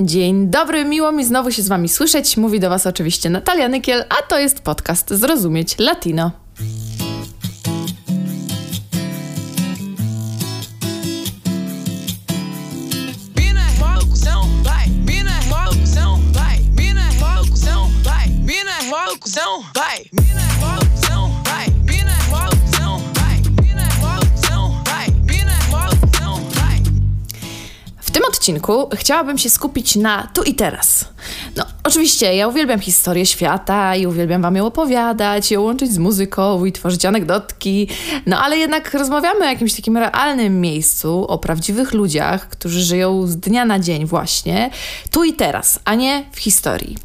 Dzień dobry, miło mi znowu się z Wami słyszeć. Mówi do Was oczywiście Natalia Nykiel, a to jest podcast Zrozumieć Latino. Odcinku chciałabym się skupić na tu i teraz. No, oczywiście, ja uwielbiam historię świata i uwielbiam Wam ją opowiadać, ją łączyć z muzyką i tworzyć anegdotki, no ale jednak rozmawiamy o jakimś takim realnym miejscu, o prawdziwych ludziach, którzy żyją z dnia na dzień właśnie, tu i teraz, a nie w historii.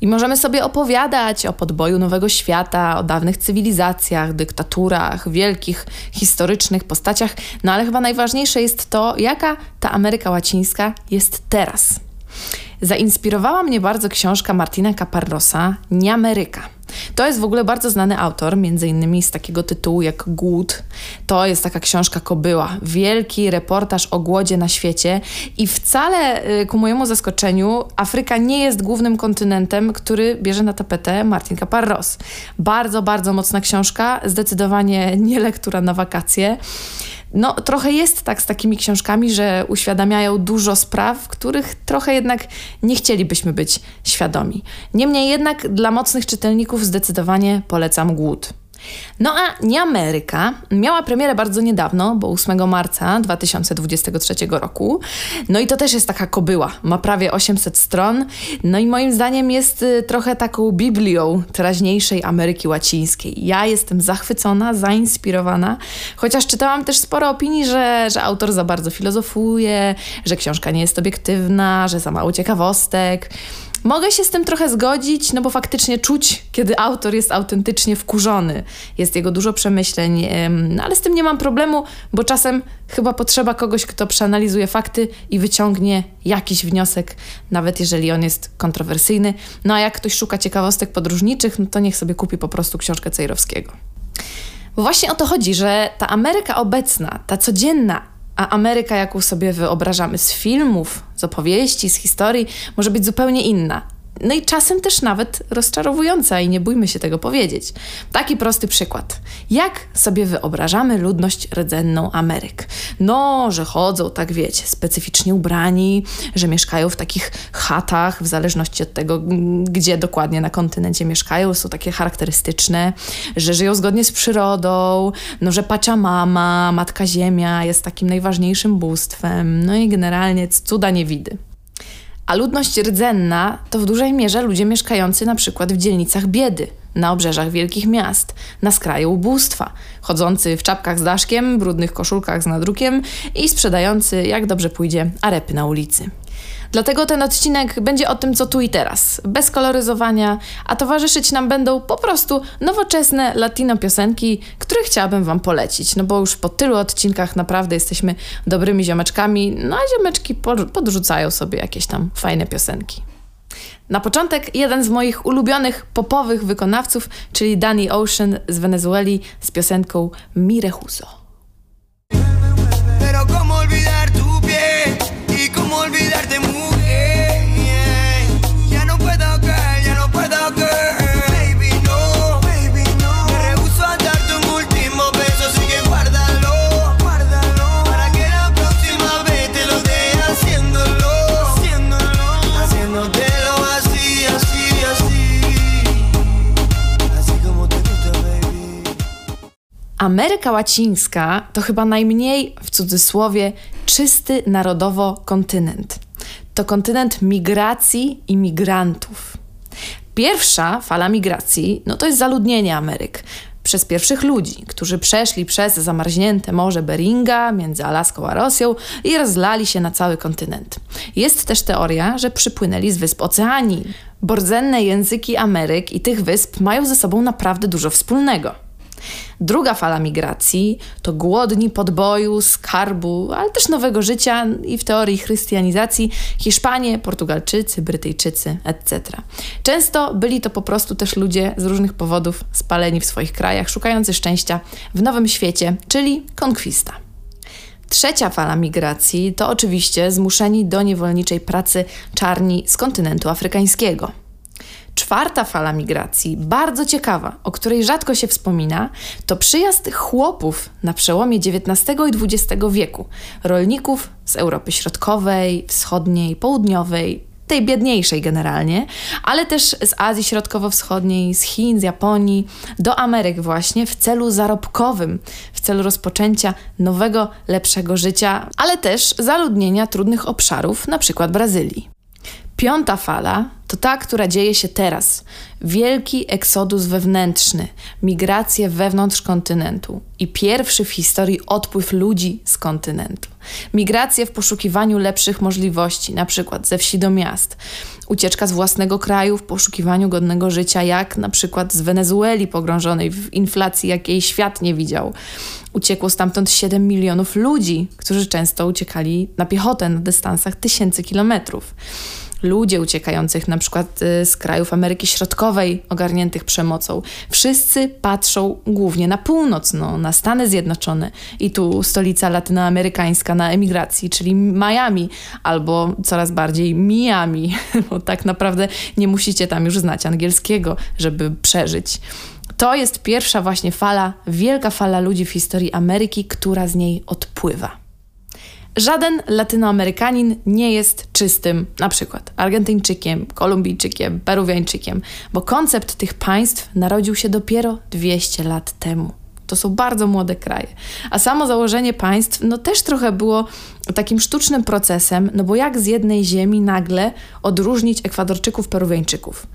I możemy sobie opowiadać o podboju nowego świata, o dawnych cywilizacjach, dyktaturach, wielkich historycznych postaciach, no ale chyba najważniejsze jest to, jaka ta Ameryka Łacińska jest teraz. Zainspirowała mnie bardzo książka Martina Caparrosa Nie Ameryka. To jest w ogóle bardzo znany autor, między innymi z takiego tytułu jak Głód. To jest taka książka Kobyła, wielki reportaż o głodzie na świecie i wcale y, ku mojemu zaskoczeniu Afryka nie jest głównym kontynentem, który bierze na tapetę Martin Caparros. Bardzo, bardzo mocna książka, zdecydowanie nie lektura na wakacje. No, trochę jest tak z takimi książkami, że uświadamiają dużo spraw, których trochę jednak nie chcielibyśmy być świadomi. Niemniej jednak dla mocnych czytelników zdecydowanie polecam głód. No a Nie Ameryka miała premierę bardzo niedawno, bo 8 marca 2023 roku. No i to też jest taka kobyła, ma prawie 800 stron. No i moim zdaniem jest y, trochę taką biblią teraźniejszej Ameryki Łacińskiej. Ja jestem zachwycona, zainspirowana, chociaż czytałam też sporo opinii, że, że autor za bardzo filozofuje, że książka nie jest obiektywna, że za mało ciekawostek. Mogę się z tym trochę zgodzić, no bo faktycznie czuć, kiedy autor jest autentycznie wkurzony. Jest jego dużo przemyśleń, no ale z tym nie mam problemu, bo czasem chyba potrzeba kogoś, kto przeanalizuje fakty i wyciągnie jakiś wniosek, nawet jeżeli on jest kontrowersyjny. No a jak ktoś szuka ciekawostek podróżniczych, no to niech sobie kupi po prostu książkę Cejrowskiego. Bo właśnie o to chodzi, że ta Ameryka obecna, ta codzienna, a Ameryka, jaką sobie wyobrażamy z filmów, z opowieści, z historii, może być zupełnie inna. No i czasem też nawet rozczarowująca i nie bójmy się tego powiedzieć. Taki prosty przykład. Jak sobie wyobrażamy ludność rdzenną Ameryk? No, że chodzą, tak wiecie, specyficznie ubrani, że mieszkają w takich chatach, w zależności od tego, gdzie dokładnie na kontynencie mieszkają, są takie charakterystyczne, że żyją zgodnie z przyrodą, no, że Pachamama, Matka Ziemia jest takim najważniejszym bóstwem, no i generalnie cuda nie widy. A ludność rdzenna to w dużej mierze ludzie mieszkający na przykład w dzielnicach biedy, na obrzeżach wielkich miast, na skraju ubóstwa, chodzący w czapkach z daszkiem, brudnych koszulkach z nadrukiem i sprzedający, jak dobrze pójdzie, arepy na ulicy. Dlatego ten odcinek będzie o tym, co tu i teraz, bez koloryzowania, a towarzyszyć nam będą po prostu nowoczesne latino piosenki, które chciałabym Wam polecić. No bo już po tylu odcinkach naprawdę jesteśmy dobrymi ziomeczkami, no a ziomeczki podrzucają sobie jakieś tam fajne piosenki. Na początek jeden z moich ulubionych popowych wykonawców, czyli Danny Ocean z Wenezueli z piosenką Mire Huso. Pero como Ameryka Łacińska to chyba najmniej, w cudzysłowie, czysty narodowo kontynent. To kontynent migracji i migrantów. Pierwsza fala migracji no to jest zaludnienie Ameryk przez pierwszych ludzi, którzy przeszli przez zamarznięte morze Beringa między Alaską a Rosją i rozlali się na cały kontynent. Jest też teoria, że przypłynęli z wysp Oceanii. Bordzenne języki Ameryk i tych wysp mają ze sobą naprawdę dużo wspólnego. Druga fala migracji to głodni podboju, skarbu, ale też nowego życia i w teorii chrystianizacji Hiszpanie, Portugalczycy, Brytyjczycy, etc. Często byli to po prostu też ludzie z różnych powodów spaleni w swoich krajach, szukający szczęścia w nowym świecie, czyli konkwista. Trzecia fala migracji to oczywiście zmuszeni do niewolniczej pracy czarni z kontynentu afrykańskiego. Czwarta fala migracji, bardzo ciekawa, o której rzadko się wspomina, to przyjazd chłopów na przełomie XIX i XX wieku, rolników z Europy Środkowej, Wschodniej, Południowej, tej biedniejszej generalnie, ale też z Azji Środkowo-Wschodniej, z Chin, z Japonii, do Ameryk właśnie w celu zarobkowym, w celu rozpoczęcia nowego, lepszego życia, ale też zaludnienia trudnych obszarów, na przykład Brazylii. Piąta fala to ta, która dzieje się teraz. Wielki eksodus wewnętrzny, migracje wewnątrz kontynentu i pierwszy w historii odpływ ludzi z kontynentu. Migracje w poszukiwaniu lepszych możliwości, na przykład ze wsi do miast. Ucieczka z własnego kraju w poszukiwaniu godnego życia, jak na przykład z Wenezueli pogrążonej w inflacji, jakiej świat nie widział. Uciekło stamtąd 7 milionów ludzi, którzy często uciekali na piechotę na dystansach tysięcy kilometrów ludzie uciekających na przykład y, z krajów Ameryki Środkowej ogarniętych przemocą. Wszyscy patrzą głównie na północ, no, na Stany Zjednoczone i tu stolica latynoamerykańska na emigracji, czyli Miami albo coraz bardziej Miami, bo tak naprawdę nie musicie tam już znać angielskiego, żeby przeżyć. To jest pierwsza właśnie fala, wielka fala ludzi w historii Ameryki, która z niej odpływa. Żaden Latynoamerykanin nie jest czystym, na przykład Argentyńczykiem, Kolumbijczykiem, Peruwiańczykiem, bo koncept tych państw narodził się dopiero 200 lat temu. To są bardzo młode kraje. A samo założenie państw, no też trochę było takim sztucznym procesem, no bo jak z jednej ziemi nagle odróżnić Ekwadorczyków, Peruwiańczyków?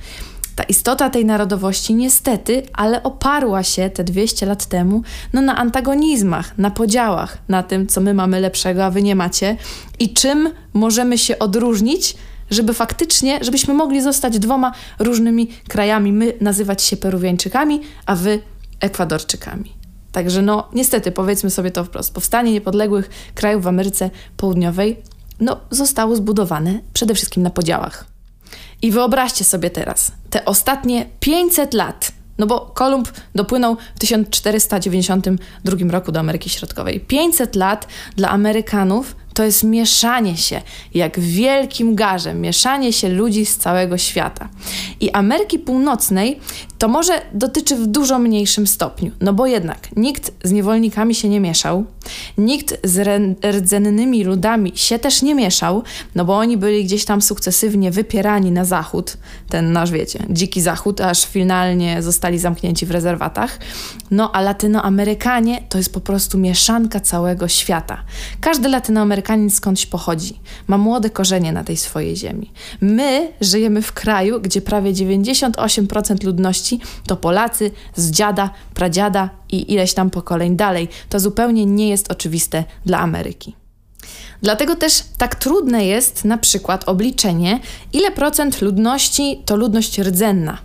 Ta istota tej narodowości niestety, ale oparła się te 200 lat temu no, na antagonizmach, na podziałach, na tym, co my mamy lepszego, a wy nie macie i czym możemy się odróżnić, żeby faktycznie, żebyśmy mogli zostać dwoma różnymi krajami. My nazywać się Peruwiańczykami, a wy Ekwadorczykami. Także no, niestety, powiedzmy sobie to wprost, powstanie niepodległych krajów w Ameryce Południowej no, zostało zbudowane przede wszystkim na podziałach. I wyobraźcie sobie teraz, te ostatnie 500 lat, no bo Kolumb dopłynął w 1492 roku do Ameryki Środkowej. 500 lat dla Amerykanów to jest mieszanie się, jak wielkim garze, mieszanie się ludzi z całego świata. I Ameryki Północnej to może dotyczy w dużo mniejszym stopniu, no bo jednak nikt z niewolnikami się nie mieszał, nikt z rdzennymi ludami się też nie mieszał, no bo oni byli gdzieś tam sukcesywnie wypierani na zachód, ten nasz wiecie, dziki zachód, aż finalnie zostali zamknięci w rezerwatach. No a Latynoamerykanie to jest po prostu mieszanka całego świata. Każdy Latynoamerykanin skądś pochodzi, ma młode korzenie na tej swojej ziemi. My żyjemy w kraju, gdzie prawie 98% ludności to Polacy z dziada, pradziada i ileś tam pokoleń dalej. To zupełnie nie jest oczywiste dla Ameryki. Dlatego też tak trudne jest na przykład obliczenie, ile procent ludności to ludność rdzenna.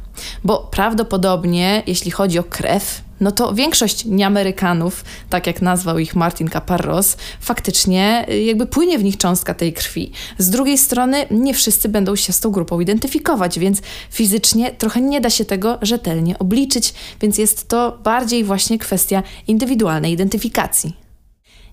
Bo prawdopodobnie, jeśli chodzi o krew, no to większość nieamerykanów, tak jak nazwał ich Martin Caparros, faktycznie y, jakby płynie w nich cząstka tej krwi. Z drugiej strony nie wszyscy będą się z tą grupą identyfikować, więc fizycznie trochę nie da się tego rzetelnie obliczyć, więc jest to bardziej właśnie kwestia indywidualnej identyfikacji.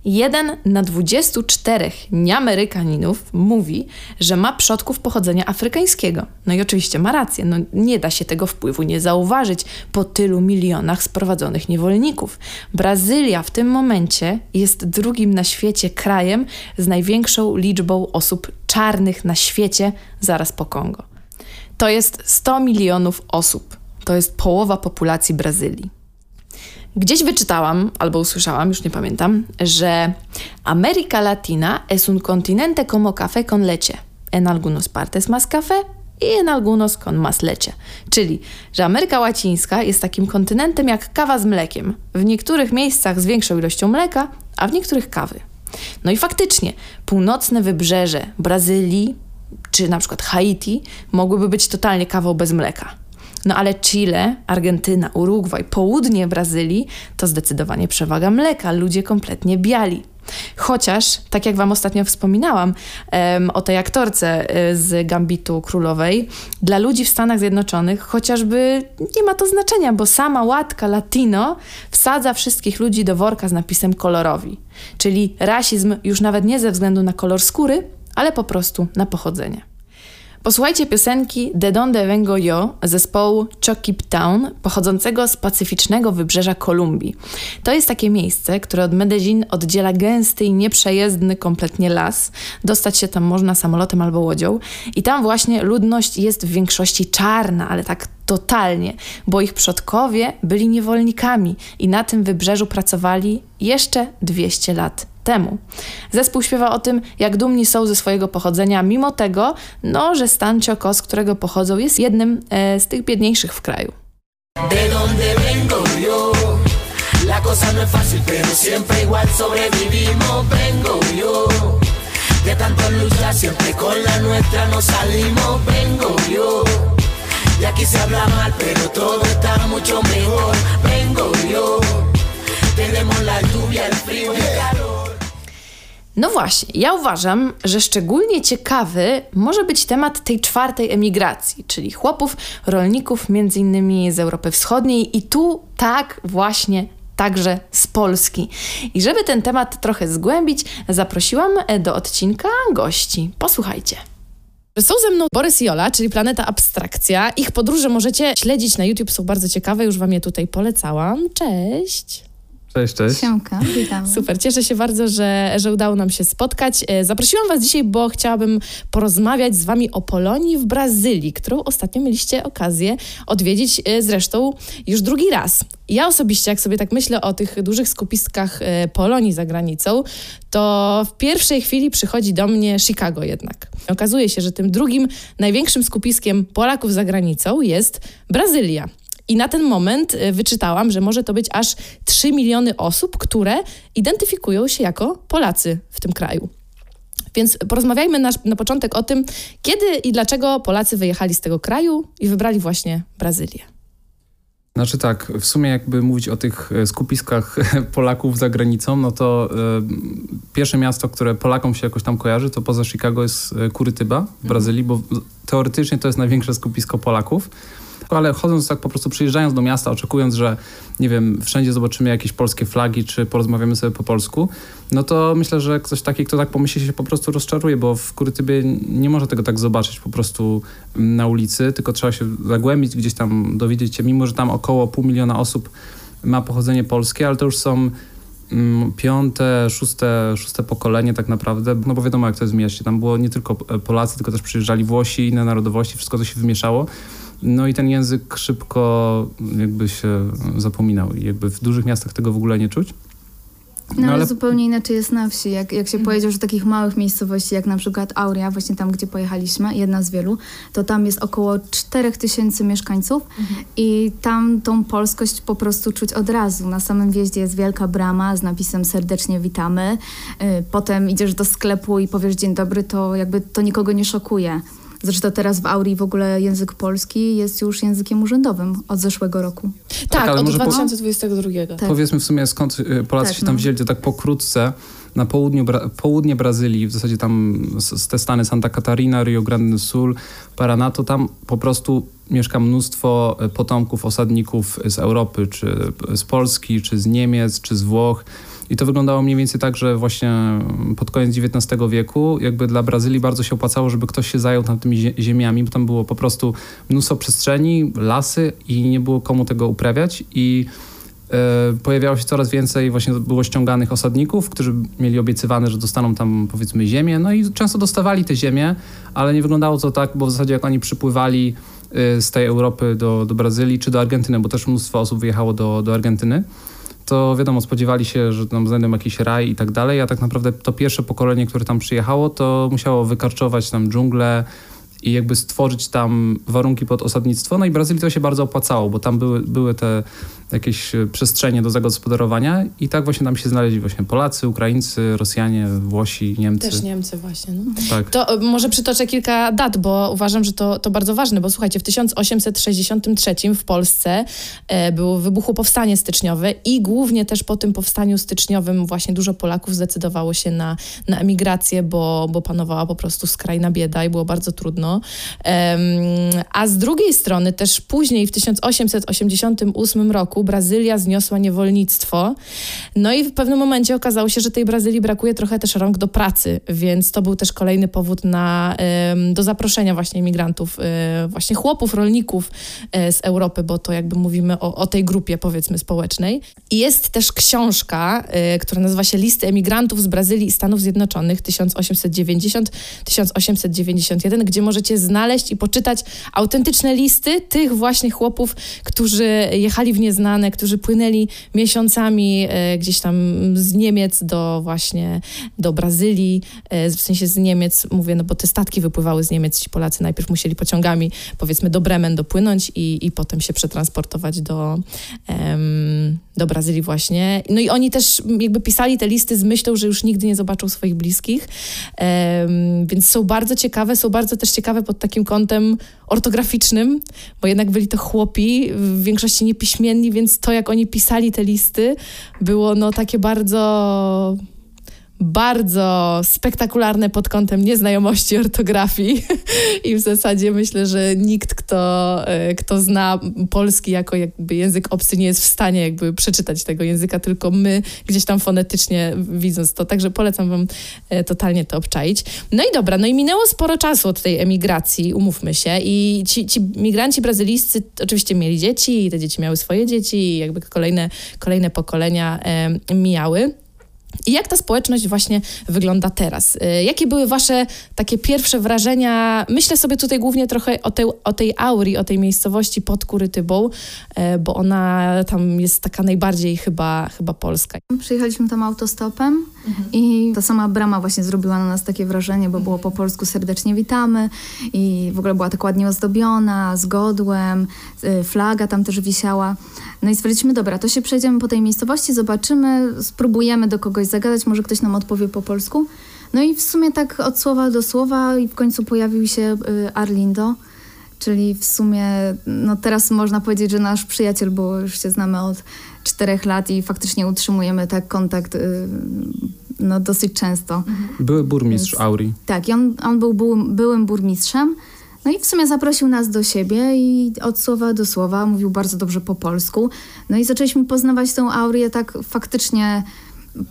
Jeden na 24 nieamerykaninów mówi, że ma przodków pochodzenia afrykańskiego. No i oczywiście ma rację, no nie da się tego wpływu nie zauważyć po tylu milionach sprowadzonych niewolników. Brazylia w tym momencie jest drugim na świecie krajem z największą liczbą osób czarnych na świecie, zaraz po Kongo. To jest 100 milionów osób. To jest połowa populacji Brazylii. Gdzieś wyczytałam, albo usłyszałam, już nie pamiętam, że Ameryka Latina es un continente como café con leche. En algunos partes más café y en algunos con más leche. Czyli, że Ameryka Łacińska jest takim kontynentem jak kawa z mlekiem. W niektórych miejscach z większą ilością mleka, a w niektórych kawy. No i faktycznie, północne wybrzeże Brazylii, czy na przykład Haiti, mogłyby być totalnie kawą bez mleka. No ale Chile, Argentyna, Urugwaj, południe Brazylii to zdecydowanie przewaga mleka, ludzie kompletnie biali. Chociaż, tak jak Wam ostatnio wspominałam um, o tej aktorce e, z Gambitu Królowej, dla ludzi w Stanach Zjednoczonych chociażby nie ma to znaczenia, bo sama łatka latino wsadza wszystkich ludzi do worka z napisem kolorowi. Czyli rasizm już nawet nie ze względu na kolor skóry, ale po prostu na pochodzenie. Posłuchajcie piosenki De Donde Vengo Yo zespołu Chokip Town, pochodzącego z pacyficznego wybrzeża Kolumbii. To jest takie miejsce, które od Medellin oddziela gęsty i nieprzejezdny kompletnie las. Dostać się tam można samolotem albo łodzią. I tam właśnie ludność jest w większości czarna, ale tak totalnie, bo ich przodkowie byli niewolnikami i na tym wybrzeżu pracowali jeszcze 200 lat temu. Zespół śpiewa o tym, jak dumni są ze swojego pochodzenia, mimo tego, no, że stan Chocó, z którego pochodzą, jest jednym e, z tych biedniejszych w kraju. De donde vengo yo, la cosa no es fácil, pero siempre igual sobrevivimos, vengo yo. De tanto siempre con la nuestra salimos, vengo yo. Y aquí se habla mal, pero todo está mucho mejor, vengo yo. Tenemos la lluvia, el frío y el calor. No właśnie, ja uważam, że szczególnie ciekawy może być temat tej czwartej emigracji, czyli chłopów, rolników, między innymi z Europy Wschodniej i tu tak właśnie także z Polski. I żeby ten temat trochę zgłębić, zaprosiłam do odcinka gości. Posłuchajcie. Są ze mną Borys i Ola, czyli Planeta Abstrakcja. Ich podróże możecie śledzić na YouTube, są bardzo ciekawe, już wam je tutaj polecałam. Cześć! Cześć, cześć. Siemka, witam. Super, cieszę się bardzo, że, że udało nam się spotkać. E, zaprosiłam Was dzisiaj, bo chciałabym porozmawiać z Wami o Polonii w Brazylii, którą ostatnio mieliście okazję odwiedzić e, zresztą już drugi raz. Ja osobiście, jak sobie tak myślę o tych dużych skupiskach e, Polonii za granicą, to w pierwszej chwili przychodzi do mnie Chicago jednak. Okazuje się, że tym drugim największym skupiskiem Polaków za granicą jest Brazylia. I na ten moment y, wyczytałam, że może to być aż 3 miliony osób, które identyfikują się jako Polacy w tym kraju. Więc porozmawiajmy na, na początek o tym, kiedy i dlaczego Polacy wyjechali z tego kraju i wybrali właśnie Brazylię. Znaczy tak, w sumie jakby mówić o tych e, skupiskach Polaków za granicą, no to y, pierwsze miasto, które Polakom się jakoś tam kojarzy, to poza Chicago jest Kurytyba w mhm. Brazylii, bo teoretycznie to jest największe skupisko Polaków ale chodząc tak po prostu przyjeżdżając do miasta, oczekując, że nie wiem, wszędzie zobaczymy jakieś polskie flagi, czy porozmawiamy sobie po polsku, no to myślę, że ktoś taki, kto tak pomyśli, się po prostu rozczaruje, bo w Kurytybie nie można tego tak zobaczyć po prostu na ulicy, tylko trzeba się zagłębić, gdzieś tam dowiedzieć się, mimo że tam około pół miliona osób ma pochodzenie polskie, ale to już są mm, piąte, szóste, szóste pokolenie tak naprawdę, no bo wiadomo jak to jest w mieście, tam było nie tylko Polacy, tylko też przyjeżdżali Włosi, inne narodowości, wszystko to się wymieszało. No i ten język szybko jakby się zapominał i jakby w dużych miastach tego w ogóle nie czuć. No, no ale, zupełnie inaczej jest na wsi. Jak, jak się mhm. powiedział, że takich małych miejscowości, jak na przykład Auria, właśnie tam, gdzie pojechaliśmy, jedna z wielu, to tam jest około 4000 mieszkańców mhm. i tam tą polskość po prostu czuć od razu. Na samym wjeździe jest wielka brama z napisem serdecznie witamy. Y, potem idziesz do sklepu i powiesz dzień dobry, to jakby to nikogo nie szokuje. Zresztą teraz w Aurii w ogóle język polski jest już językiem urzędowym od zeszłego roku. Tak, tak od 2022. Tak. Powiedzmy w sumie skąd y, Polacy tak, się tam no. wzięli, to tak pokrótce. Na południu, Bra południe Brazylii, w zasadzie tam z te stany Santa Catarina, Rio Grande do Sul, Paraná, to tam po prostu mieszka mnóstwo y, potomków, osadników z Europy, czy z Polski, czy z Niemiec, czy z Włoch. I to wyglądało mniej więcej tak, że właśnie pod koniec XIX wieku jakby dla Brazylii bardzo się opłacało, żeby ktoś się zajął tam tymi ziemiami, bo tam było po prostu mnóstwo przestrzeni, lasy i nie było komu tego uprawiać. I e, pojawiało się coraz więcej właśnie było ściąganych osadników, którzy mieli obiecywane, że dostaną tam powiedzmy ziemię, no i często dostawali te ziemię, ale nie wyglądało to tak, bo w zasadzie jak oni przypływali e, z tej Europy do, do Brazylii czy do Argentyny, bo też mnóstwo osób wyjechało do, do Argentyny, to wiadomo, spodziewali się, że tam znajdą jakiś raj i tak dalej, a tak naprawdę to pierwsze pokolenie, które tam przyjechało, to musiało wykarczować tam dżunglę i jakby stworzyć tam warunki pod osadnictwo. No i Brazylii to się bardzo opłacało, bo tam były, były te jakieś e, przestrzenie do zagospodarowania i tak właśnie tam się znaleźli właśnie Polacy, Ukraińcy, Rosjanie, Włosi, Niemcy. Też Niemcy właśnie. No. Tak. To e, może przytoczę kilka dat, bo uważam, że to, to bardzo ważne, bo słuchajcie, w 1863 w Polsce e, było, wybuchło powstanie styczniowe i głównie też po tym powstaniu styczniowym właśnie dużo Polaków zdecydowało się na, na emigrację, bo, bo panowała po prostu skrajna bieda i było bardzo trudno. a z drugiej strony też później w 1888 roku Brazylia zniosła niewolnictwo. No i w pewnym momencie okazało się, że tej Brazylii brakuje trochę też rąk do pracy, więc to był też kolejny powód na, do zaproszenia właśnie imigrantów, e, właśnie chłopów, rolników e, z Europy, bo to jakby mówimy o, o tej grupie powiedzmy społecznej. I jest też książka, e, która nazywa się Listy emigrantów z Brazylii i Stanów Zjednoczonych 1890-1891, gdzie możecie znaleźć i poczytać autentyczne listy tych właśnie chłopów, którzy jechali w nieznane, którzy płynęli miesiącami e, gdzieś tam z Niemiec do właśnie do Brazylii, e, w sensie z Niemiec, mówię, no bo te statki wypływały z Niemiec, ci Polacy najpierw musieli pociągami powiedzmy do Bremen dopłynąć i, i potem się przetransportować do, do Brazylii właśnie. No i oni też jakby pisali te listy z myślą, że już nigdy nie zobaczą swoich bliskich, więc są bardzo ciekawe, są bardzo też ciekawe pod takim kątem ortograficznym, bo jednak byli to chłopi, w większości niepiśmienni, więc to jak oni pisali te listy było no takie bardzo bardzo spektakularne pod kątem nieznajomości ortografii i w zasadzie myślę, że nikt, kto, e, kto zna polski jako jakby język obcy nie jest w stanie jakby przeczytać tego języka, tylko my gdzieś tam fonetycznie widząc to, także polecam wam e, totalnie to obczaić. No i dobra, no i minęło sporo czasu od tej emigracji, umówmy się i ci, ci migranci brazylijscy oczywiście mieli dzieci i te dzieci miały swoje dzieci i jakby kolejne, kolejne pokolenia e, mijały. I jak ta społeczność właśnie wygląda teraz? Y, jakie były wasze takie pierwsze wrażenia? Myślę sobie tutaj głównie trochę o tej, o tej aurii, o tej miejscowości pod Kurytybą, y, bo ona tam jest taka najbardziej chyba, chyba polska. Przyjechaliśmy tam autostopem mhm. i ta sama brama właśnie zrobiła na nas takie wrażenie, bo było po polsku serdecznie witamy i w ogóle była tak ładnie ozdobiona, z godłem, y, flaga tam też wisiała. No i stwierdziliśmy, dobra, to się przejdziemy po tej miejscowości, zobaczymy, spróbujemy do kogoś zagadać, może ktoś nam odpowie po polsku. No i w sumie tak od słowa do słowa i w końcu pojawił się y, Arlindo, czyli w sumie, no teraz można powiedzieć, że nasz przyjaciel, bo już się znamy od czterech lat i faktycznie utrzymujemy tak kontakt y, no, dosyć często. Były burmistrz Więc, Auri. Tak, i on, on był, był byłym burmistrzem. No i w sumie zaprosił nas do siebie i od słowa do słowa mówił bardzo dobrze po polsku. No i zaczęliśmy poznawać tę Aurię tak faktycznie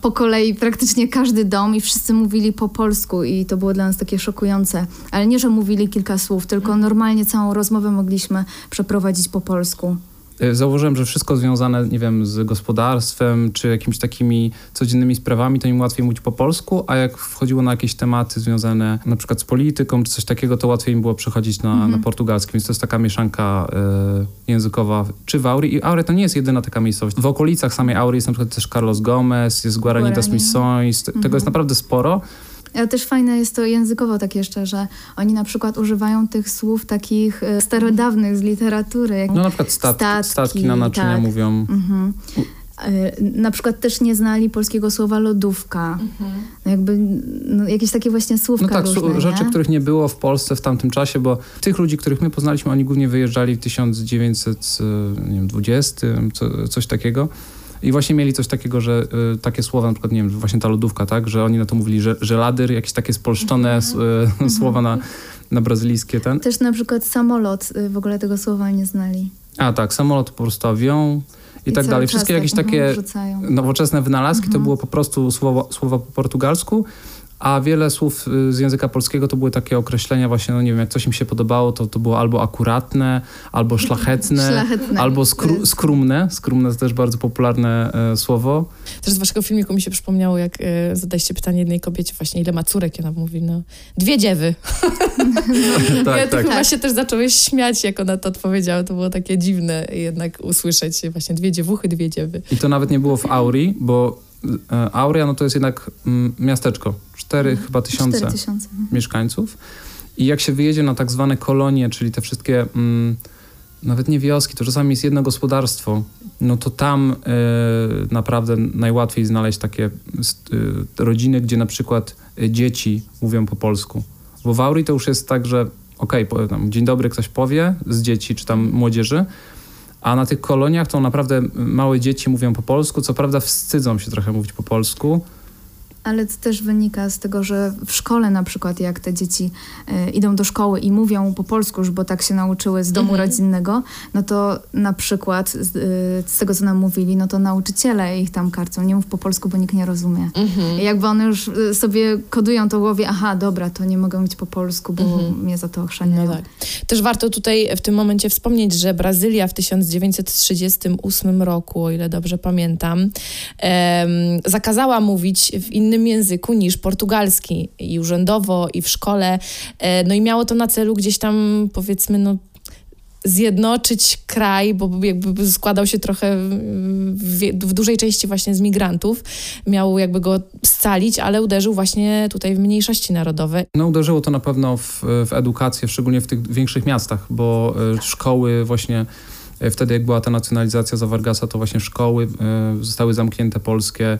po kolei praktycznie każdy dom i wszyscy mówili po polsku i to było dla nas takie szokujące. Ale nie, że mówili kilka słów, tylko mhm. normalnie całą rozmowę mogliśmy przeprowadzić po polsku. E, zauważyłem, że wszystko związane, nie wiem, z gospodarstwem czy jakimiś takimi codziennymi sprawami, to im łatwiej mówić po polsku, a jak wchodziło na jakieś tematy związane na przykład z polityką czy coś takiego, to łatwiej im było przechodzić na, mhm. na portugalski, więc to jest taka mieszanka y, językowa czy w Auri. I Aure to nie jest jedyna taka miejscowość. W okolicach samej Auri jest na przykład też Carlos Gomez, jest Guarani das Missões, mhm. tego jest naprawdę sporo. Ale też fajne jest to językowo tak jeszcze, że oni na przykład używają tych słów takich e, starodawnych z literatury. Jak no na przykład statki, statki, statki na naczynia tak. mówią. Mhm. E, na przykład też nie znali polskiego słowa lodówka. Mhm. No jakby no, jakieś takie właśnie słówka No tak, różne, rzeczy, nie? których nie było w Polsce w tamtym czasie, bo tych ludzi, których my poznaliśmy, oni głównie wyjeżdżali w 1920, co, coś takiego. I właśnie mieli coś takiego, że y, takie słowa, na przykład, nie wiem, właśnie ta lodówka, tak, że oni na to mówili, że, że ladyr, jakieś takie spolszczone mm -hmm. słowa na, na brazylijskie ten. Też na przykład samolot, y, w ogóle tego słowa nie znali. A tak, samolot po prostu avion i, I tak dalej. Wszystkie jakieś tak, takie nowoczesne wynalazki to mhm. było po prostu słowa, słowa po portugalsku, a wiele słów y, z języka polskiego to były takie określenia właśnie, no nie wiem, jak coś im się podobało, to, to było albo akuratne, albo szlachetne, szlachetne. albo skru, skrumne. Skrumne to też bardzo popularne e, słowo. Też z waszego filmiku mi się przypomniało, jak e, zadaliście pytanie jednej kobiecie właśnie, ile ma córek, i ona mówi, no, dwie dziewy. Tak, ja tak. chyba się też zacząłeś śmiać, jak ona to odpowiedziała. To było takie dziwne jednak usłyszeć właśnie dwie dziewuchy, dwie dziewy. I to nawet nie było w Auri, bo e, Auria no to jest jednak mm, miasteczko 4 mhm. chyba tysiące, 4 tysiące mieszkańców. I jak się wyjedzie na tak zwane kolonie, czyli te wszystkie mm, nawet nie wioski, to czasami jest jedno gospodarstwo, no to tam y, naprawdę najłatwiej znaleźć takie y, rodziny, gdzie na przykład dzieci mówią po polsku. Bo w Auri to już jest tak, że okej, okay, dzień dobry ktoś powie z dzieci czy tam młodzieży, a na tych koloniach to naprawdę małe dzieci mówią po polsku, co prawda wstydzą się trochę mówić po polsku, ale to też wynika z tego, że w szkole na przykład jak te dzieci y, idą do szkoły i mówią po polsku już, bo tak się nauczyły z domu mhm. rodzinnego, no to na przykład z, y, z, tego, co nam mówili, no to nauczyciele ich tam karcą, nie mów po polsku, bo nikt nie rozumie. Mhm. I jakby one już y, sobie kodują to w głowie, aha, dobra, to nie mogę mówić po polsku, bo mhm. mnie za to ochrzaniają. No tak. Też warto tutaj w tym momencie wspomnieć, że Brazylia w 1938 roku, o ile dobrze pamiętam, zakazała mówić w innym innym języku niż portugalski i urzędowo, i w szkole. E, no i miało to na celu gdzieś tam, powiedzmy, no, zjednoczyć kraj, bo jakby składał się trochę w, w, dużej części właśnie z migrantów. Miał jakby go scalić, ale uderzył właśnie tutaj w mniejszości narodowe. No uderzyło to na pewno w, w edukację, szczególnie w tych większych miastach, bo e, szkoły właśnie e, wtedy jak była ta nacjonalizacja za Vargasa, to właśnie szkoły zostały zamknięte polskie,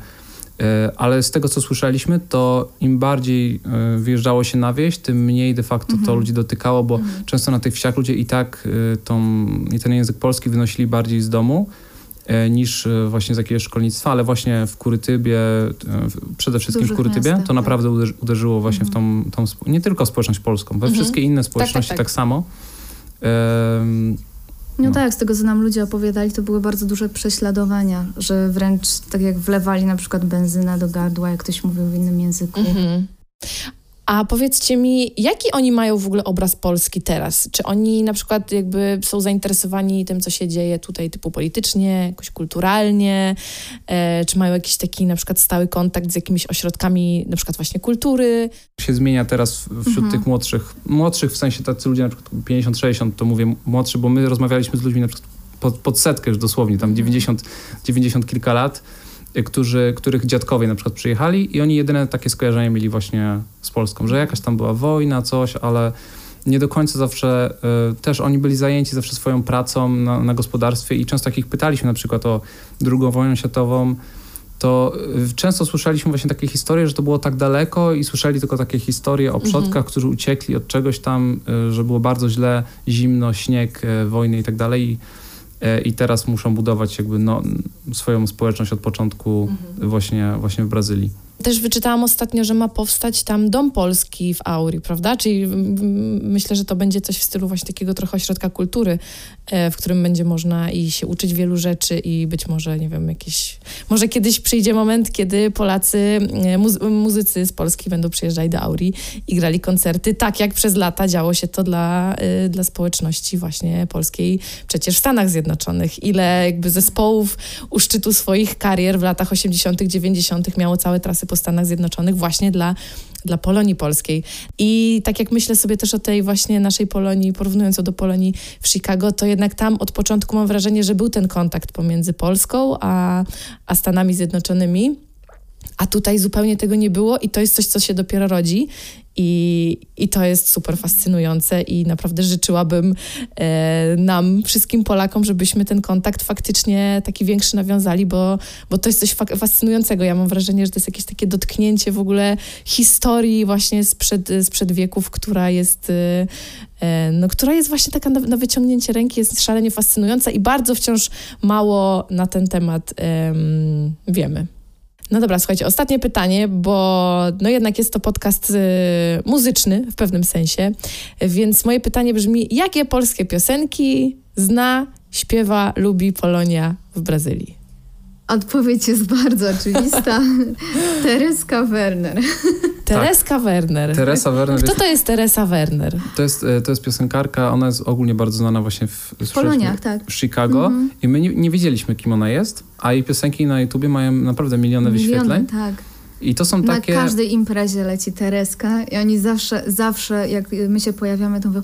ale z tego, co słyszeliśmy, to im bardziej e, wyjeżdżało się na wieś, tym mniej de facto mhm. to ludzi dotykało, bo mhm. często na tych wsiach ludzie i tak e, tą, i ten język polski wynosili bardziej z domu niż właśnie z jakiegoś szkolnictwa, ale właśnie w Kurytybie, przede wszystkim Dużych w Kurytybie, miastach, to tak. naprawdę uderzyło właśnie mhm. w tą, tą, nie tylko społeczność polską, we mhm. wszystkie inne społeczności tak, tak, tak. tak samo. No, no, tak, z tego co nam ludzie opowiadali, to były bardzo duże prześladowania, że wręcz tak jak wlewali na przykład benzynę do gardła, jak ktoś mówił w innym języku. Mhm. A powiedzcie mi, jaki oni mają w ogóle obraz Polski teraz? Czy oni na przykład jakby są zainteresowani tym, co się dzieje tutaj typu politycznie, jakoś kulturalnie? E, czy mają jakiś taki na przykład stały kontakt z jakimiś ośrodkami na przykład właśnie kultury? Się zmienia teraz wśród mhm. tych młodszych, młodszych w sensie tacy ludzie na przykład 50-60, to mówię młodszy, bo my rozmawialiśmy z ludźmi na przykład pod, pod setkę już dosłownie, tam 90, mhm. 90 kilka lat którzy, których dziadkowie na przykład przyjechali i oni jedyne takie skojarzenia mieli właśnie z Polską, że jakaś tam była wojna, coś, ale nie do końca zawsze, y, też oni byli zajęci zawsze swoją pracą na, na gospodarstwie i często jak ich pytaliśmy na przykład o II wojnę światową, to y, często słyszeliśmy właśnie takie historie, że to było tak daleko i słyszeli tylko takie historie o przodkach, mhm. którzy uciekli od czegoś tam, y, że było bardzo źle, zimno, śnieg, wojny i tak dalej i teraz muszą budować jakby no, swoją społeczność od początku mhm. właśnie, właśnie w Brazylii. Też wyczytałam ostatnio, że ma powstać tam Dom Polski w Auri, prawda? Czyli myślę, że to będzie coś w stylu właśnie takiego trochę ośrodka kultury, e, w którym będzie można i się uczyć wielu rzeczy i być może, nie wiem, jakieś... Może kiedyś przyjdzie moment, kiedy Polacy, e, muzy muzycy z Polski będą przyjeżdżać do Auri i grali koncerty, tak jak przez lata działo się to dla, e, dla społeczności właśnie polskiej przecież w Stanach Zjednoczonych. Ile jakby zespołów u szczytu swoich karier w latach 80., 90. miało całe trasy po Stanach Zjednoczonych właśnie dla dla Polonii Polskiej. I tak jak myślę sobie też o tej właśnie naszej Polonii, porównując ją do Polonii w Chicago, to jednak tam od początku mam wrażenie, że był ten kontakt pomiędzy Polską a, a Stanami Zjednoczonymi. A tutaj zupełnie tego nie było i to jest coś, co się dopiero rodzi. I, I to jest super fascynujące i naprawdę życzyłabym e, nam, wszystkim Polakom, żebyśmy ten kontakt faktycznie taki większy nawiązali, bo, bo to jest coś fascynującego. Ja mam wrażenie, że to jest jakieś takie dotknięcie w ogóle historii właśnie sprzed, sprzed wieków, która jest, e, e no, która jest właśnie taka na, na, wyciągnięcie ręki, jest szalenie fascynująca i bardzo wciąż mało na ten temat wiemy. No dobra, słuchajcie, ostatnie pytanie, bo no jednak jest to podcast y, muzyczny w pewnym sensie, więc moje pytanie brzmi, jakie polskie piosenki zna, śpiewa, lubi Polonia w Brazylii? Odpowiedź jest bardzo oczywista. Tereska Werner. Tereska tak. Werner. Teresa Werner. Kto to jest Teresa Werner? To jest, e, to jest piosenkarka, ona jest ogólnie bardzo znana właśnie w, w Poloniach, tak. w Chicago mm -hmm. i my nie, nie, wiedzieliśmy, kim ona jest, a jej piosenki na YouTubie mają naprawdę miliony, miliony wyświetleń. tak. I to są takie... Na każdej imprezie leci Tereska i oni zawsze, zawsze jak my się pojawiamy, to mówią,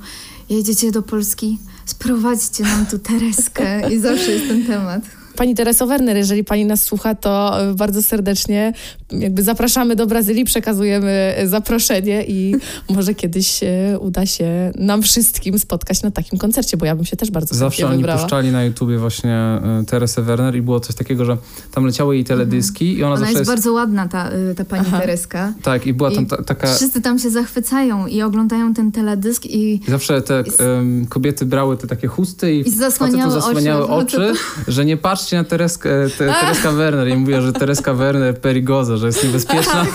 jedziecie do Polski, sprowadźcie nam tu Tereskę i zawsze jest ten temat. Pani Tereso Werner, jeżeli pani nas słucha, to bardzo serdecznie jakby zapraszamy do Brazylii, przekazujemy zaproszenie i może kiedyś uda się nam wszystkim spotkać na takim koncercie, bo ja bym się też bardzo Zawsze oni wybrała. puszczali na YouTubie właśnie e, Teresę Werner i było coś takiego, że tam leciały jej teledyski mhm. i ona, ona zawsze jest, jest... bardzo ładna, ta, ta pani Aha. Tereska. Tak, i była tam ta, taka... Wszyscy tam się zachwycają i oglądają ten teledysk i... I zawsze te um, kobiety brały te takie chusty i, I zasłaniały, zasłaniały oczy, oczy że nie patrzcie na Tereskę, te, Tereska Werner. I mówiła, że Tereska Werner perigoza, że jest niebezpieczna.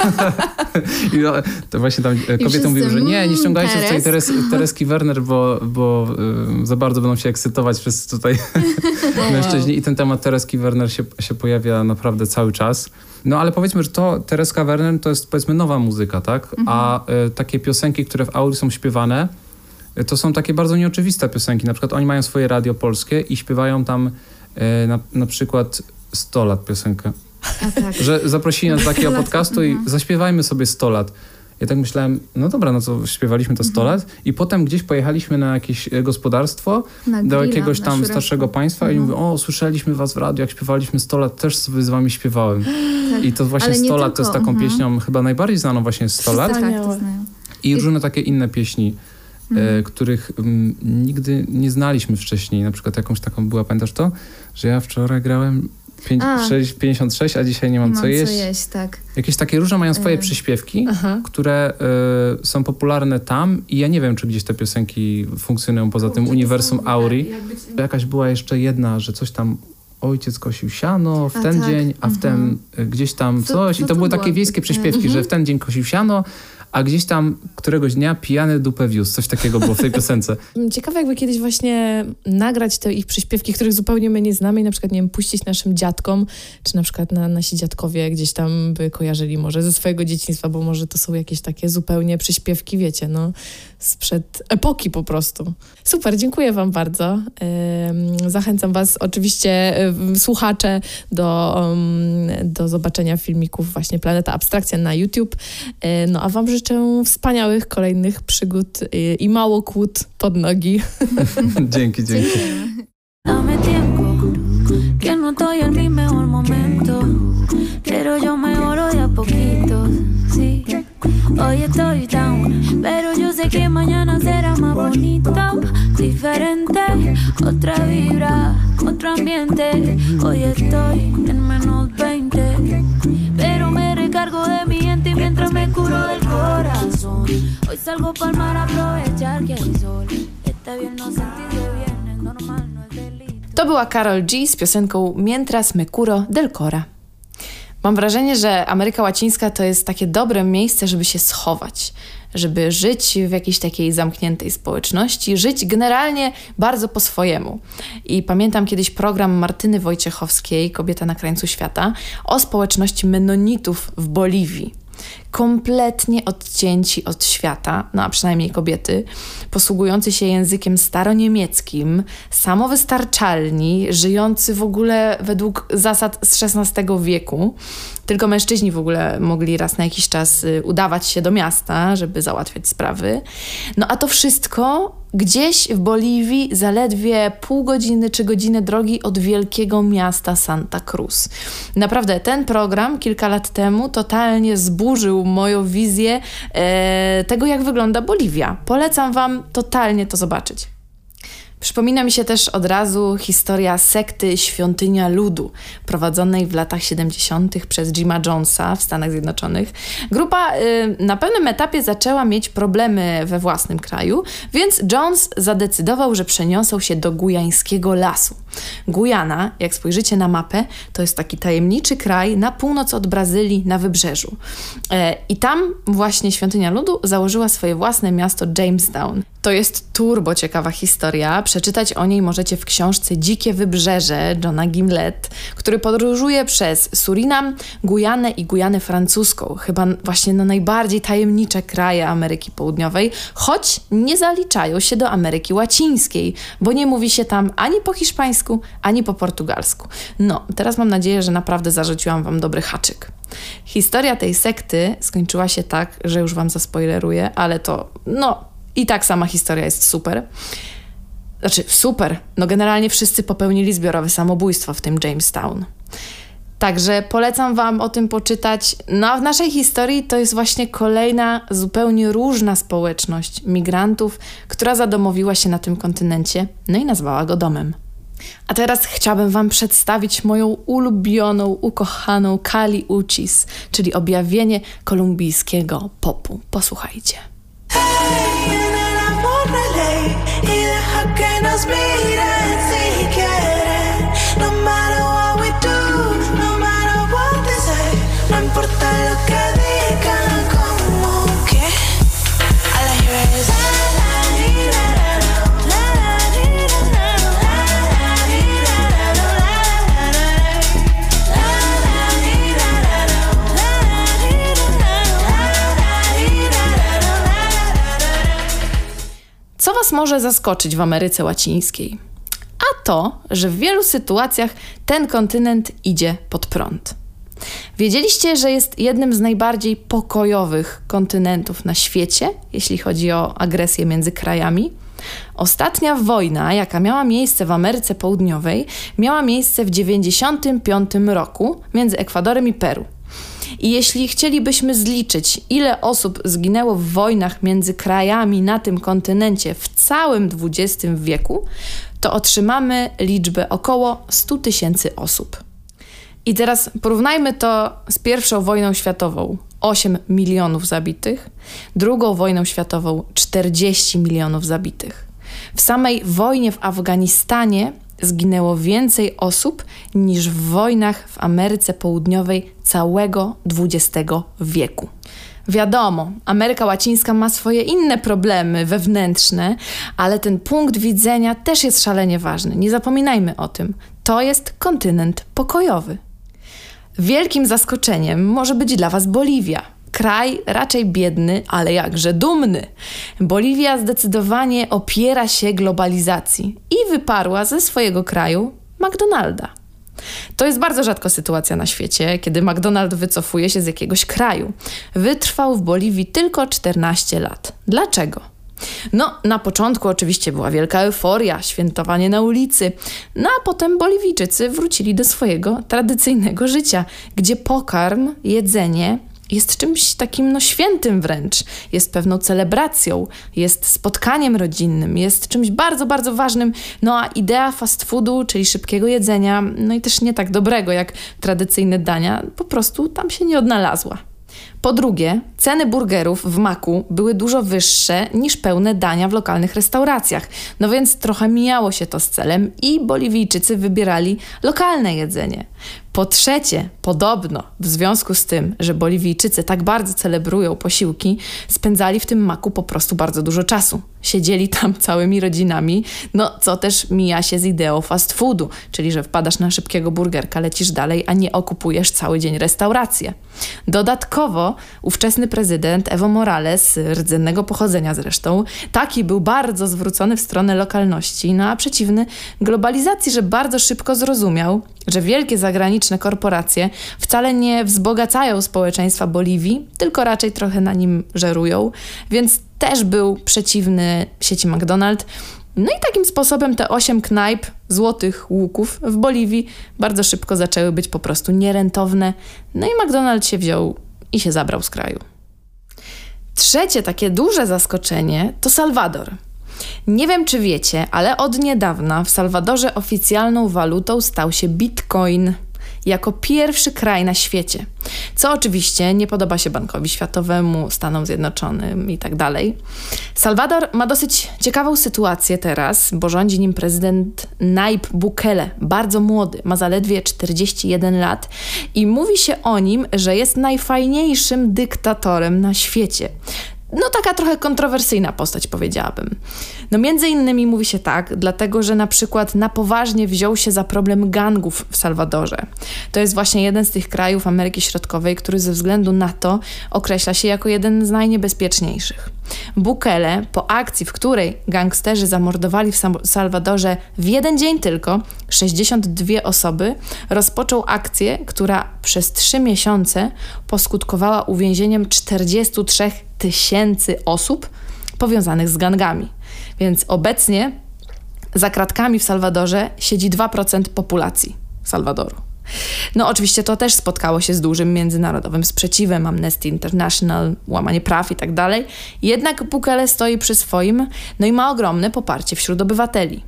I to właśnie tam e, kobiety mówiły, że nie, nie ściągajcie Teresk. tutaj Teres, Tereski Werner, bo, bo y, za bardzo będą się ekscytować wszyscy tutaj mężczyźni. I ten temat Tereski Werner się, się pojawia naprawdę cały czas. No ale powiedzmy, że to Tereska Werner to jest powiedzmy nowa muzyka, tak? Mhm. A y, takie piosenki, które w Audi są śpiewane, to są takie bardzo nieoczywiste piosenki. Na przykład oni mają swoje radio polskie i śpiewają tam na, na przykład 100 lat piosenkę. Tak. Że zaprosili nas do takiego podcastu i mhm. zaśpiewajmy sobie 100 lat. Ja tak myślałem, no dobra, no to śpiewaliśmy to 100 mhm. lat i potem gdzieś pojechaliśmy na jakieś e, gospodarstwo na do jakiegoś tam starszego państwa mhm. i mówię, o, słyszeliśmy was w radiu, jak śpiewaliśmy 100 lat, też sobie z wami śpiewałem. Tak. I to właśnie 100 lat tylko, to jest taką uh pieśnią, chyba najbardziej znaną właśnie 100 lat. Tak, to znają. I różne takie inne pieśni. E, mhm. których m, nigdy nie znaliśmy wcześniej. Na przykład jakąś taką była, pamiętasz to? Że ja wczoraj grałem 5, a. 6, 56, a dzisiaj nie mam, mam co jeść. Co jeść tak. Jakieś takie różne mają swoje y przyśpiewki, Aha. które y, są popularne tam i ja nie wiem, czy gdzieś te piosenki funkcjonują poza tym uniwersum Auri. Jakaś była jeszcze jedna, że coś tam ojciec kosił siano w a ten tak. dzień, a w mhm. ten y, gdzieś tam coś. Co, co I to były takie wiejskie przyśpiewki, mhm. że w ten dzień kosił siano, a gdzieś tam któregoś dnia pijany dupę wiózł. Coś takiego było w tej piosence. Ciekawe jakby kiedyś właśnie nagrać te ich przyśpiewki, których zupełnie my nie znamy i na przykład, nie wiem, puścić naszym dziadkom, czy na przykład na, nasi dziadkowie gdzieś tam by kojarzyli może ze swojego dzieciństwa, bo może to są jakieś takie zupełnie przyśpiewki, wiecie, no, sprzed epoki po prostu. Super, dziękuję wam bardzo. Zachęcam was oczywiście słuchacze do, do zobaczenia filmików właśnie Planeta Abstrakcja na YouTube. No a wam życzę wspaniałych kolejnych przygód i mało kłód pod nogi. dzięki, dzięki. Dame tiempo, que no estoy en mi mejor momento, pero yo mejoro de a poquito, sí. Hoy estoy down, pero yo sé que mañana será más bonito, diferente, otra vibra, otro ambiente. Hoy estoy en menos 20, pero me recargo de mi gente mientras me curo del corazón. Hoy salgo para mar a aprovechar que hay sol. Está bien no sentirse bien, es normal, no es delito. To była Karol G z piosenką Mientras me curo del cora. Mam wrażenie, że Ameryka Łacińska to jest takie dobre miejsce, żeby się schować, żeby żyć w jakiejś takiej zamkniętej społeczności, żyć generalnie bardzo po swojemu. I pamiętam kiedyś program Martyny Wojciechowskiej, Kobieta na krańcu świata, o społeczności menonitów w Boliwii kompletnie odcięci od świata, no a przynajmniej kobiety, posługujący się językiem staroniemieckim, samowystarczalni, żyjący w ogóle według zasad z XVI wieku. Tylko mężczyźni w ogóle mogli raz na jakiś czas y, udawać się do miasta, żeby załatwiać sprawy. No a to wszystko gdzieś w Boliwii, zaledwie pół godziny czy godziny drogi od wielkiego miasta Santa Cruz. Naprawdę, ten program kilka lat temu totalnie zburzył moją wizję e, tego, jak wygląda Boliwia. Polecam Wam totalnie to zobaczyć. Przypomina mi się też od razu historia sekty Świątynia Ludu, prowadzonej w latach 70. przez Jima Jonesa w Stanach Zjednoczonych. Grupa y, na pewnym etapie zaczęła mieć problemy we własnym kraju, więc Jones zadecydował, że przeniosą się do gujańskiego lasu. Gujana, jak spojrzycie na mapę, to jest taki tajemniczy kraj na północ od Brazylii, na wybrzeżu. E, I tam właśnie Świątynia Ludu założyła swoje własne miasto Jamestown. To jest turbo ciekawa historia. Przeczytać o niej możecie w książce Dzikie Wybrzeże Johna Gimlet, który podróżuje przez Surinam, Gujanę i Gujanę francuską, chyba właśnie na najbardziej tajemnicze kraje Ameryki Południowej, choć nie zaliczają się do Ameryki Łacińskiej, bo nie mówi się tam ani po hiszpańsku, ani po portugalsku. No, teraz mam nadzieję, że naprawdę zarzuciłam Wam dobry haczyk. Historia tej sekty skończyła się tak, że już Wam zaspoileruję, ale to, no, i tak sama historia jest super. Znaczy, super. No generalnie wszyscy popełnili zbiorowe samobójstwo w tym Jamestown. Także polecam Wam o tym poczytać. No a w naszej historii to jest właśnie kolejna zupełnie różna społeczność migrantów, która zadomowiła się na tym kontynencie, no i nazwała go domem. A teraz chciałabym Wam przedstawić moją ulubioną, ukochaną Kali Uchis, czyli objawienie kolumbijskiego popu. Posłuchajcie. me Co Was może zaskoczyć w Ameryce Łacińskiej? A to, że w wielu sytuacjach ten kontynent idzie pod prąd. Wiedzieliście, że jest jednym z najbardziej pokojowych kontynentów na świecie, jeśli chodzi o agresję między krajami? Ostatnia wojna, jaka miała miejsce w Ameryce Południowej, miała miejsce w 1995 roku między Ekwadorem i Peru. I jeśli chcielibyśmy zliczyć, ile osób zginęło w wojnach między krajami na tym kontynencie w całym XX wieku, to otrzymamy liczbę około 100 tysięcy osób. I teraz porównajmy to z pierwszą wojną światową 8 milionów zabitych, drugą wojną światową 40 milionów zabitych. W samej wojnie w Afganistanie zginęło więcej osób niż w wojnach w Ameryce Południowej całego XX wieku. Wiadomo, Ameryka Łacińska ma swoje inne problemy wewnętrzne, ale ten punkt widzenia też jest szalenie ważny. Nie zapominajmy o tym. To jest kontynent pokojowy. Wielkim zaskoczeniem może być dla Was Boliwia. Kraj raczej biedny, ale jakże dumny. Boliwia zdecydowanie opiera się globalizacji i wyparła ze swojego kraju McDonalda. To jest bardzo rzadko sytuacja na świecie, kiedy McDonald wycofuje się z jakiegoś kraju. Wytrwał w Boliwii tylko 14 lat. Dlaczego? No, na początku oczywiście była wielka euforia, świętowanie na ulicy, no a potem Boliwijczycy wrócili do swojego tradycyjnego życia, gdzie pokarm, jedzenie jest czymś takim no świętym wręcz, jest pewną celebracją, jest spotkaniem rodzinnym, jest czymś bardzo, bardzo ważnym. No a idea fast foodu, czyli szybkiego jedzenia, no i też nie tak dobrego jak tradycyjne dania, po prostu tam się nie odnalazła. Po drugie, ceny burgerów w Maku były dużo wyższe niż pełne dania w lokalnych restauracjach, no więc trochę mijało się to z celem i Boliwijczycy wybierali lokalne jedzenie. Po trzecie, podobno w związku z tym, że Boliwijczycy tak bardzo celebrują posiłki, spędzali w tym maku po prostu bardzo dużo czasu. Siedzieli tam całymi rodzinami, no co też mija się z ideą fast foodu, czyli że wpadasz na szybkiego burgerka, lecisz dalej, a nie okupujesz cały dzień restaurację. Dodatkowo ówczesny prezydent Evo Morales, rdzennego pochodzenia zresztą, taki był bardzo zwrócony w stronę lokalności, no a przeciwny globalizacji, że bardzo szybko zrozumiał, że wielkie zagraniczne korporacje wcale nie wzbogacają społeczeństwa Boliwii, tylko raczej trochę na nim żerują, więc też był przeciwny sieci McDonald's. No i takim sposobem te osiem knajp złotych łuków w Boliwii bardzo szybko zaczęły być po prostu nierentowne. No i McDonald's się wziął i się zabrał z kraju. Trzecie takie duże zaskoczenie to Salwador. Nie wiem, czy wiecie, ale od niedawna w Salwadorze oficjalną walutą stał się bitcoin jako pierwszy kraj na świecie. Co oczywiście nie podoba się Bankowi Światowemu, Stanom Zjednoczonym i tak dalej. Salwador ma dosyć ciekawą sytuację teraz, bo rządzi nim prezydent Nayib Bukele, bardzo młody, ma zaledwie 41 lat i mówi się o nim, że jest najfajniejszym dyktatorem na świecie no taka trochę kontrowersyjna postać, powiedziałabym. No między innymi mówi się tak, dlatego że na przykład na poważnie wziął się za problem gangów w Salwadorze. To jest właśnie jeden z tych krajów Ameryki Środkowej, który ze względu na to określa się jako jeden z najniebezpieczniejszych. Bukele po akcji, w której gangsterzy zamordowali w Salwadorze w jeden dzień tylko 62 osoby, rozpoczął akcję, która przez trzy miesiące poskutkowała uwięzieniem 43 tysięcy osób powiązanych z gangami. Więc obecnie Za kratkami w Salwadorze siedzi 2% populacji Salwadoru. No oczywiście to też spotkało się z dużym międzynarodowym sprzeciwem, Amnesty International, łamanie praw i tak dalej. Jednak Bukele stoi przy swoim, no i ma ogromne poparcie wśród obywateli.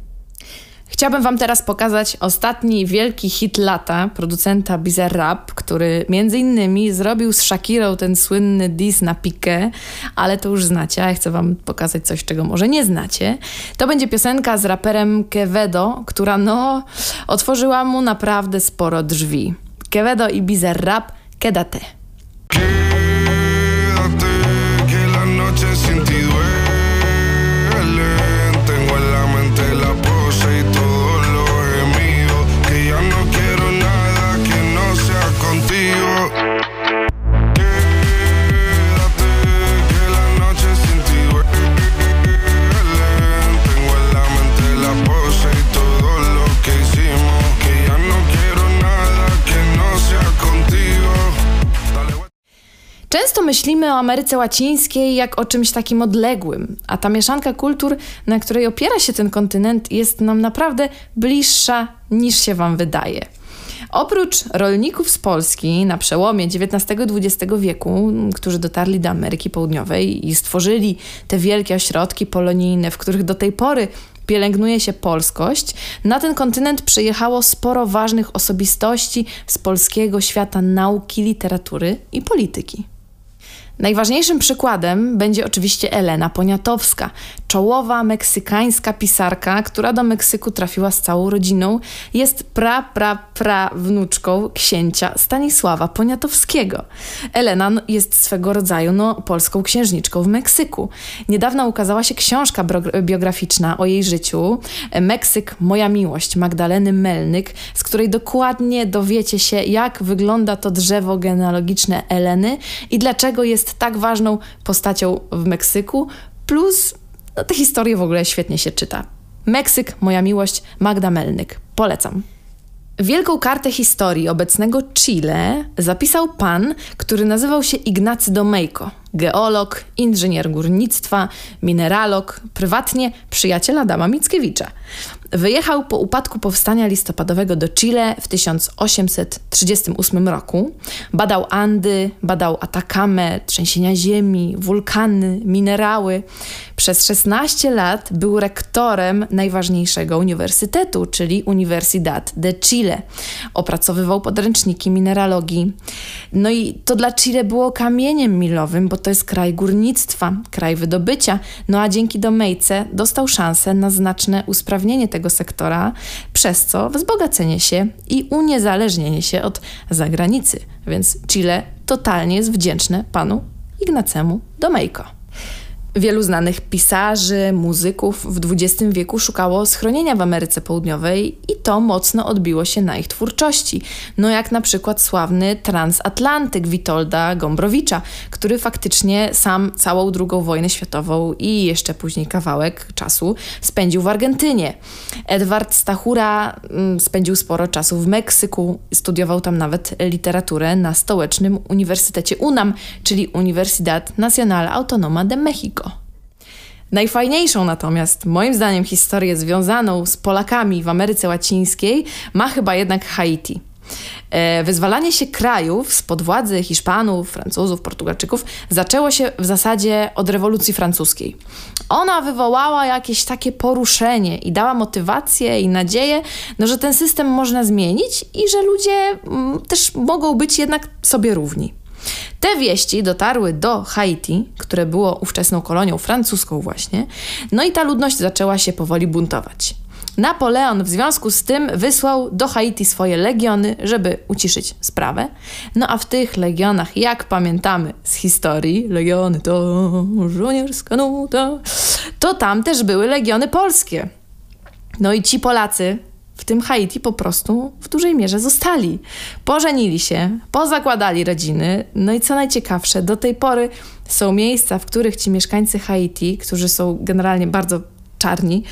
Chciałabym Wam teraz pokazać ostatni wielki hit lata producenta Bizarrap, który między innymi zrobił z Shakirą ten słynny diss na pikę, ale to już znacie, a ja chcę Wam pokazać coś, czego może nie znacie. To będzie piosenka z raperem Quevedo, która no otworzyła mu naprawdę sporo drzwi. Quevedo i Bizarrap, quédate. Często myślimy o Ameryce Łacińskiej jak o czymś takim odległym, a ta mieszanka kultur, na której opiera się ten kontynent, jest nam naprawdę bliższa niż się Wam wydaje. Oprócz rolników z Polski na przełomie XIX-XX wieku, którzy dotarli do Ameryki Południowej i stworzyli te wielkie ośrodki polonijne, w których do tej pory pielęgnuje się polskość, na ten kontynent przyjechało sporo ważnych osobistości z polskiego świata nauki, literatury i polityki. Najważniejszym przykładem będzie oczywiście Elena Poniatowska, czołowa meksykańska pisarka, która do Meksyku trafiła z całą rodziną. Jest pra, pra, pra wnuczką księcia Stanisława Poniatowskiego. Elena jest swego rodzaju no, polską księżniczką w Meksyku. Niedawno ukazała się książka biograficzna o jej życiu Meksyk, moja miłość Magdaleny Melnyk, z której dokładnie dowiecie się, jak wygląda to drzewo genealogiczne Eleny i dlaczego jest tak ważną postacią w Meksyku, plus no, tę historię w ogóle świetnie się czyta. Meksyk, moja miłość, Magda Melnyk. Polecam. Wielką kartę historii obecnego Chile zapisał pan, który nazywał się Ignacy Domejko, geolog, inżynier górnictwa, mineralog, prywatnie przyjaciel Adama Mickiewicza. Wyjechał po upadku powstania listopadowego do Chile w 1838 roku. Badał Andy, badał Atakamę, trzęsienia ziemi, wulkany, minerały. Przez 16 lat był rektorem najważniejszego uniwersytetu, czyli Universidad de Chile. Opracowywał podręczniki mineralogii. No i to dla Chile było kamieniem milowym, bo to jest kraj górnictwa, kraj wydobycia. No a dzięki Domejce dostał szansę na znaczne usprawnienie tego sektora, przez co wzbogacenie się i uniezależnienie się od zagranicy. Więc Chile totalnie jest wdzięczne panu Ignacemu Domejko. Wielu znanych pisarzy, muzyków w XX wieku szukało schronienia w Ameryce Południowej i to mocno odbiło się na ich twórczości. No jak na przykład sławny transatlantyk Witolda Gombrowicza, który faktycznie sam całą II wojnę światową i jeszcze później kawałek czasu spędził w Argentynie. Edward Stachura mm, spędził sporo czasu w Meksyku, studiował tam nawet literaturę na stołecznym Uniwersytecie UNAM, czyli Universidad Nacional Autonoma de México. Najfajniejszą natomiast, moim zdaniem, historię związaną z Polakami w Ameryce Łacińskiej ma chyba jednak Haiti. E, wyzwalanie się krajów spod władzy Hiszpanów, Francuzów, Portugalczyków zaczęło się w zasadzie od rewolucji francuskiej. Ona wywołała jakieś takie poruszenie i dała motywację i nadzieję, no, że ten system można zmienić i że ludzie mm, też mogą być jednak sobie równi. Te wieści dotarły do Haiti, które było ówczesną kolonią francuską właśnie, no i ta ludność zaczęła się powoli buntować. Napoleon w związku z tym wysłał do Haiti swoje legiony, żeby uciszyć sprawę. No a w tych legionach, jak pamiętamy z historii, legiony to żołnierska nuta, to tam też były legiony polskie. No i ci Polacy w tym Haiti po prostu w dużej mierze zostali. Pożenili się, pozakładali rodziny, no i co najciekawsze, do tej pory są miejsca, w których ci mieszkańcy Haiti, którzy są generalnie bardzo czarni,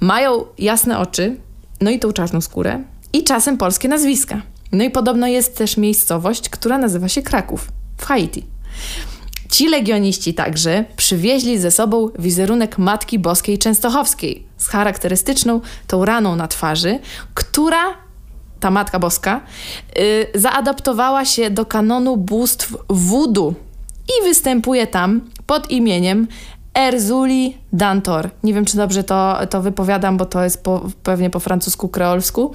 mają jasne oczy, no i tą czarną skórę i czasem polskie nazwiska. No i podobno jest też miejscowość, która nazywa się Kraków w Haiti. Ci legioniści także przywieźli ze sobą wizerunek Matki Boskiej Częstochowskiej z charakterystyczną tą raną na twarzy, która ta Matka Boska, yy, zaadaptowała się do kanonu bóstw wudu i występuje tam pod imieniem Erzuli Dantor. Nie wiem, czy dobrze to, to wypowiadam, bo to jest po, pewnie po francusku, kreolsku,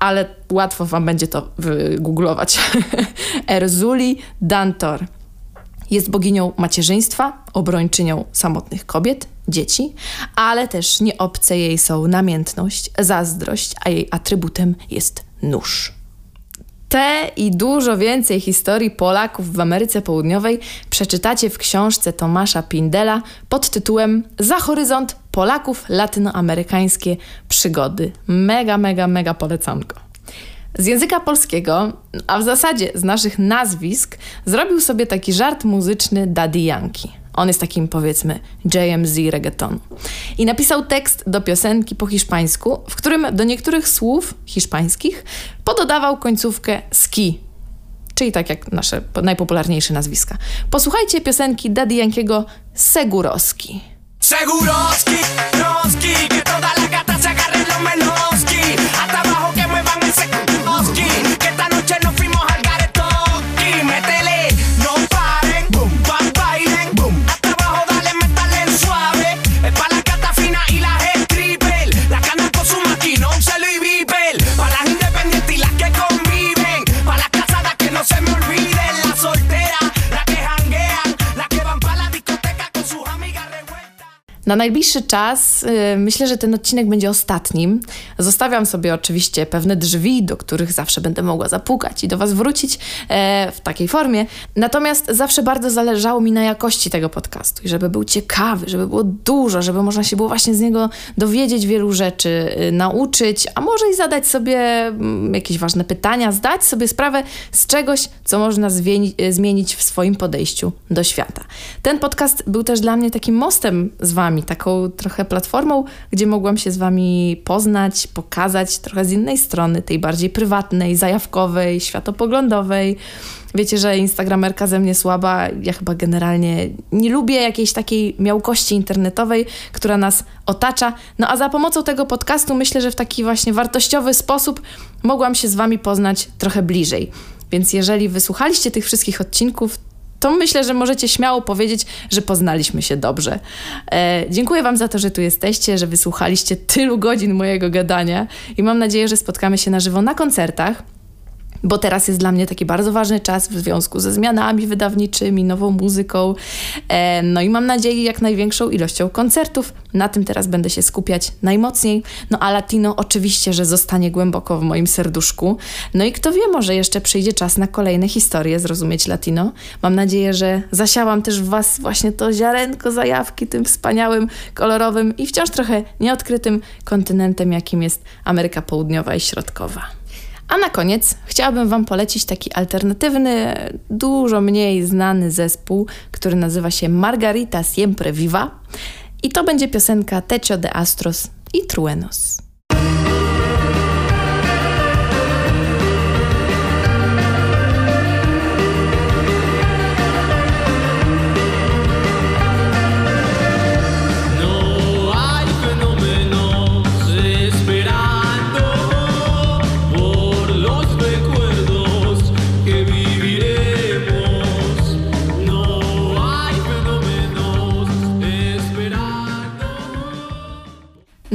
ale łatwo wam będzie to wygooglować. Erzuli Dantor. Jest boginią macierzyństwa, obrończynią samotnych kobiet, dzieci, ale też nie obce jej są namiętność, zazdrość, a jej atrybutem jest nóż. Te i dużo więcej historii Polaków w Ameryce Południowej przeczytacie w książce Tomasza Pindela pod tytułem Za horyzont Polaków latynoamerykańskie przygody. Mega, mega, mega polecanko. Z języka polskiego, a w zasadzie z naszych nazwisk, zrobił sobie taki żart muzyczny Daddy Yankee. On jest takim, powiedzmy, JMZ reggaetonu. I napisał tekst do piosenki po hiszpańsku, w którym do niektórych słów hiszpańskich pododawał końcówkę ski, czyli tak jak nasze najpopularniejsze nazwiska. Posłuchajcie piosenki Daddy Yankiego Seguroski. Seguroski, roski, que toda la Na najbliższy czas yy, myślę, że ten odcinek będzie ostatnim. Zostawiam sobie oczywiście pewne drzwi, do których zawsze będę mogła zapukać i do Was wrócić e, w takiej formie. Natomiast zawsze bardzo zależało mi na jakości tego podcastu i żeby był ciekawy, żeby było dużo, żeby można się było właśnie z niego dowiedzieć wielu rzeczy, y, nauczyć, a może i zadać sobie mm, jakieś ważne pytania, zdać sobie sprawę z czegoś, co można y, zmienić w swoim podejściu do świata. Ten podcast był też dla mnie takim mostem z Wami, taką trochę platformą, gdzie mogłam się z Wami poznać, pokazać trochę z innej strony, tej bardziej prywatnej, zajawkowej, światopoglądowej. Wiecie, że instagramerka ze mnie słaba. Ja chyba generalnie nie lubię jakiejś takiej miałkości internetowej, która nas otacza. No a za pomocą tego podcastu myślę, że w taki właśnie wartościowy sposób mogłam się z Wami poznać trochę bliżej. Więc jeżeli wysłuchaliście tych wszystkich odcinków, to myślę, że możecie śmiało powiedzieć, że poznaliśmy się dobrze. E, dziękuję Wam za to, że tu jesteście, że wysłuchaliście tylu godzin mojego gadania i mam nadzieję, że spotkamy się na żywo na koncertach bo teraz jest dla mnie taki bardzo ważny czas w związku ze zmianami wydawniczymi, nową muzyką. E, no i mam nadzieję jak największą ilością koncertów. Na tym teraz będę się skupiać najmocniej. No a Latino oczywiście, że zostanie głęboko w moim serduszku. No i kto wie, może jeszcze przyjdzie czas na kolejne historie zrozumieć Latino. Mam nadzieję, że zasiałam też w Was właśnie to ziarenko zajawki tym wspaniałym, kolorowym i wciąż trochę nieodkrytym kontynentem, jakim jest Ameryka Południowa i Środkowa. A na koniec chciałabym Wam polecić taki alternatywny, dużo mniej znany zespół, który nazywa się Margarita Siempre Viva. I to będzie piosenka Techo de Astros i Truenos.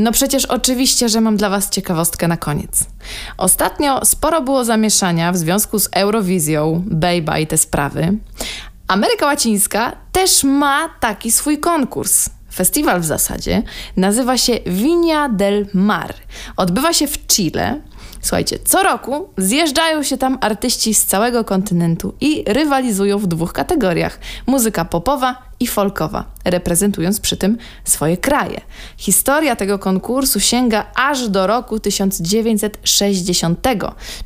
No przecież oczywiście, że mam dla Was ciekawostkę na koniec. Ostatnio sporo było zamieszania w związku z Eurowizją, Bejba i te sprawy. Ameryka Łacińska też ma taki swój konkurs. Festiwal w zasadzie nazywa się Viña del Mar. Odbywa się w Chile Słuchajcie, co roku zjeżdżają się tam artyści z całego kontynentu i rywalizują w dwóch kategoriach: muzyka popowa i folkowa, reprezentując przy tym swoje kraje. Historia tego konkursu sięga aż do roku 1960,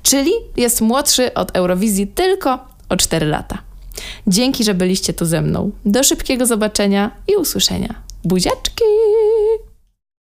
czyli jest młodszy od Eurowizji tylko o 4 lata. Dzięki, że byliście tu ze mną. Do szybkiego zobaczenia i usłyszenia. Buziaczki!